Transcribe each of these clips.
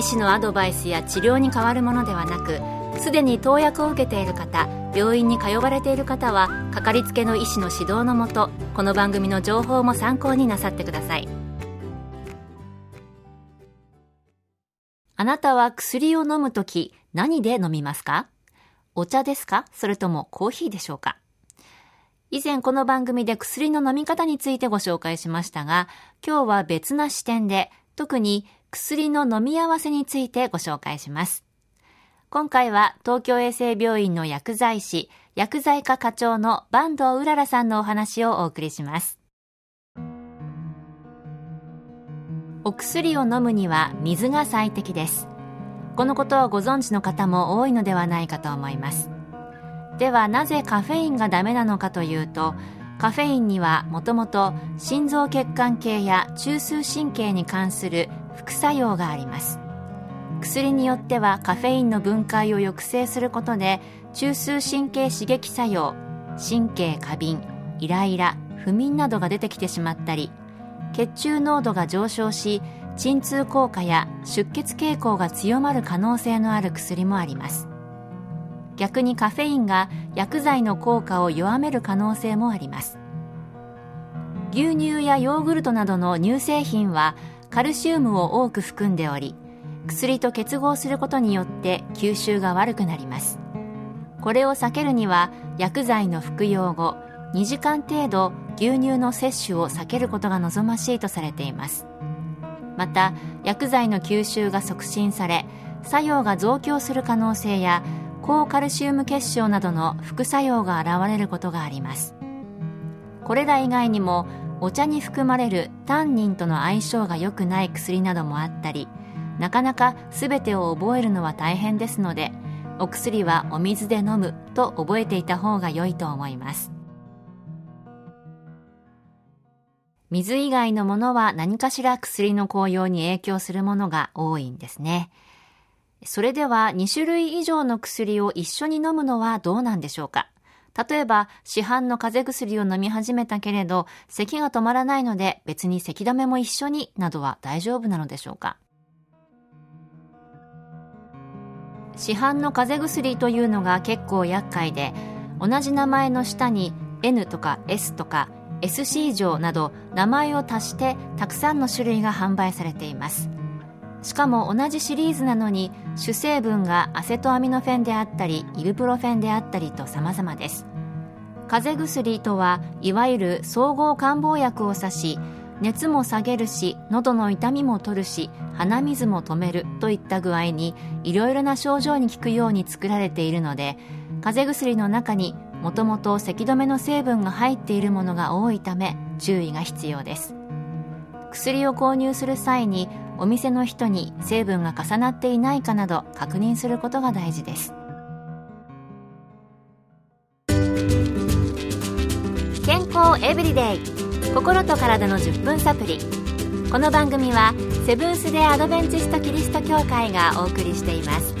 医師のアドバイスや治療に変わるものではなくすでに投薬を受けている方病院に通われている方はかかりつけの医師の指導のもとこの番組の情報も参考になさってください。あなたは薬を飲むとき何で飲みますか？お茶ですか？それともコーヒーでしょうか？以前この番組で薬の飲み方についてご紹介しましたが、今日は別な視点で、特に薬の飲み合わせについてご紹介します。今回は東京衛生病院の薬剤師、薬剤科課長の坂東うららさんのお話をお送りします。お薬を飲むには水が最適です。このことをご存知の方も多いのではないかと思います。ではなぜカフェインがダメなのかというと、カフェインにはもともと心臓血管系や中枢神経に関する副作用があります。薬によってはカフェインの分解を抑制することで中枢神経刺激作用神経過敏イライラ不眠などが出てきてしまったり血中濃度が上昇し鎮痛効果や出血傾向が強まる可能性のある薬もあります。逆にカフェインが薬剤の効果を弱める可能性もあります。牛乳やヨーグルトなどの乳製品はカルシウムを多く含んでおり薬と結合することによって吸収が悪くなります。これを避けるには薬剤の服用後2時間程度牛乳の摂取を避けることが望ましいとされています。また薬剤の吸収が促進され作用が増強する可能性や高カルシウム結晶などの副作用が現れることがあります。これら以外にもお茶に含まれるタンニンとの相性が良くない薬などもあったりなかなか全てを覚えるのは大変ですのでお薬はお水で飲むと覚えていた方が良いと思います。水以外のものは何かしら薬の効用に影響するものが多いんですね。それでは2種類以上の薬を一緒に飲むのはどうなんでしょうか？例えば、市販の風邪薬を飲み始めたけれど、咳が止まらないので別に咳止めも一緒になどは大丈夫なのでしょうか？市販の風邪薬というのが結構厄介で、同じ名前の下に N とか S とか SC 錠など名前を足してたくさんの種類が販売されています。しかも同じシリーズなのに主成分がアセトアミノフェンであったりイブプロフェンであったりと様々です。風邪薬とはいわゆる総合感冒薬を指し熱も下げるし喉の痛みも取るし鼻水も止めるといった具合にいろいろな症状に効くように作られているので風邪薬の中にもともと咳止めの成分が入っているものが多いため注意が必要です。薬を購入する際にお店の人に成分が重なっていないかなど確認することが大事です。健康エブリデイ。心と体の10分サプリ。この番組はセブンス・デ・アドベンチスト・キリスト教会がお送りしています。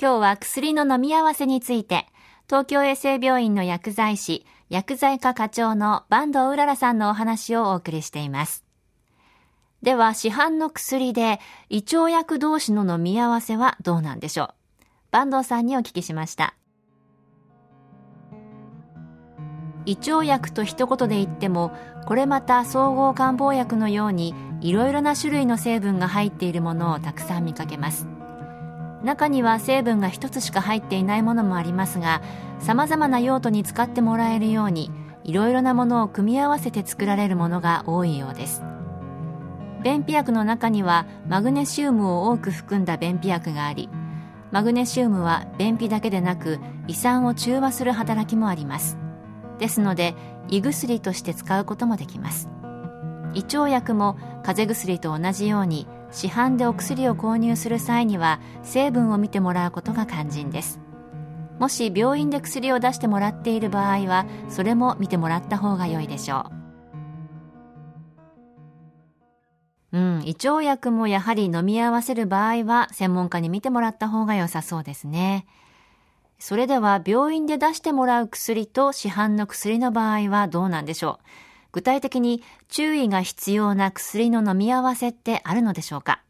今日は薬の飲み合わせについて東京衛生病院の薬剤師薬剤科課長の坂東うららさんのお話をお送りしています。では、市販の薬で胃腸薬同士の飲み合わせはどうなんでしょう？坂東さんにお聞きしました。胃腸薬と一言で言っても、これまた総合漢方薬のようにいろいろな種類の成分が入っているものをたくさん見かけます。中には成分が一つしか入っていないものもありますが様々な用途に使ってもらえるようにいろいろなものを組み合わせて作られるものが多いようです。便秘薬の中にはマグネシウムを多く含んだ便秘薬がありマグネシウムは便秘だけでなく胃酸を中和する働きもあります。ですので胃薬として使うこともできます。胃腸薬も風邪薬と同じように市販でお薬を購入する際には成分を見てもらうことが肝心です。もし病院で薬を出してもらっている場合はそれも見てもらった方が良いでしょう。うん胃腸薬もやはり飲み合わせる場合は専門家に見てもらった方が良さそうですね。それでは病院で出してもらう薬と市販の薬の場合はどうなんでしょう？具体的に注意が必要な薬の飲み合わせってあるのでしょうか？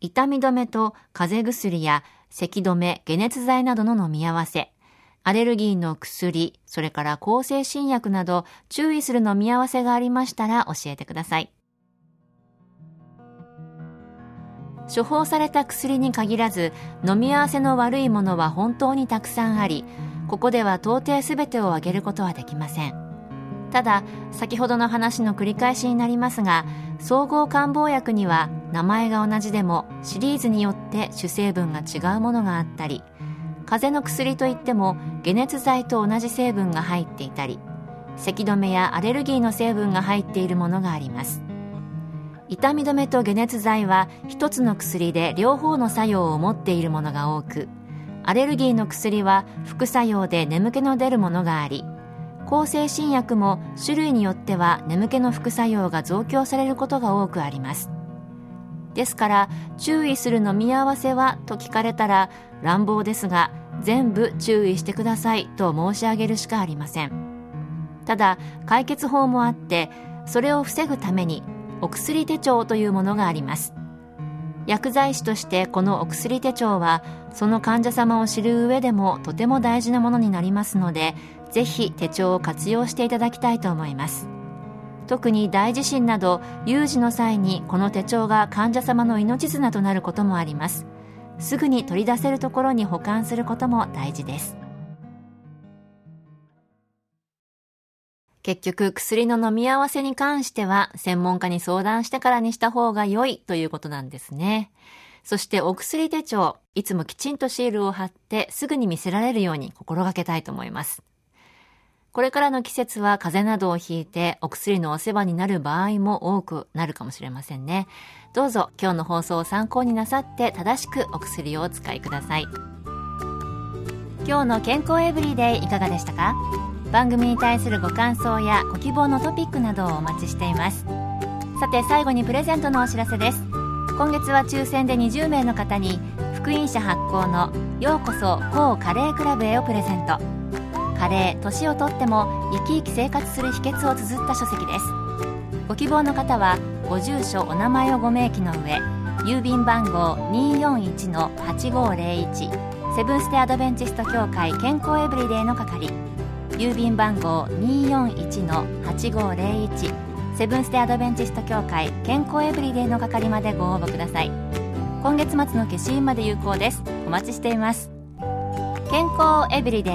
痛み止めと風邪薬や咳止め、解熱剤などの飲み合わせ、アレルギーの薬、それから抗生新薬など注意する飲み合わせがありましたら教えてください。処方された薬に限らず飲み合わせの悪いものは本当にたくさんありここでは到底全てを挙げることはできません。ただ先ほどの話の繰り返しになりますが総合漢方薬には名前が同じでもシリーズによって主成分が違うものがあったり風邪の薬といっても解熱剤と同じ成分が入っていたり咳止めやアレルギーの成分が入っているものがあります。痛み止めと解熱剤は一つの薬で両方の作用を持っているものが多くアレルギーの薬は副作用で眠気の出るものがあり抗生新薬も種類によっては眠気の副作用が増強されることが多くあります。ですから注意する飲み合わせはと聞かれたら乱暴ですが全部注意してくださいと申し上げるしかありません。ただ解決法もあってそれを防ぐためにお薬手帳というものがあります。薬剤師としてこのお薬手帳はその患者様を知る上でもとても大事なものになりますのでぜひ手帳を活用していただきたいと思います特に大地震など有事の際にこの手帳が患者様の命綱となることもありますすぐに取り出せるところに保管することも大事です結局薬の飲み合わせに関しては専門家に相談してからにした方が良いということなんですね。そしてお薬手帳、いつもきちんとシールを貼ってすぐに見せられるように心がけたいと思います。これからの季節は風邪などをひいてお薬のお世話になる場合も多くなるかもしれませんね。どうぞ今日の放送を参考になさって正しくお薬をお使いください。今日の健康エブリデイいかがでしたか？番組に対するご感想やご希望のトピックなどをお待ちしていますさて最後にプレゼントのお知らせです今月は抽選で20名の方に福音社発行の「ようこそ高カレークラブへ」をプレゼントカレー年をとっても生き生き生活する秘訣を綴った書籍です。ご希望の方はご住所お名前をご明記の上郵便番号241-8501セブンス・テ・アドベンチスト協会健康エブリデイの係郵便番号241-8501セブンス・テ・アドベンチスト協会健康エブリデイの係までご応募ください。今月末の消印まで有効です。お待ちしています。健康エブリデイ。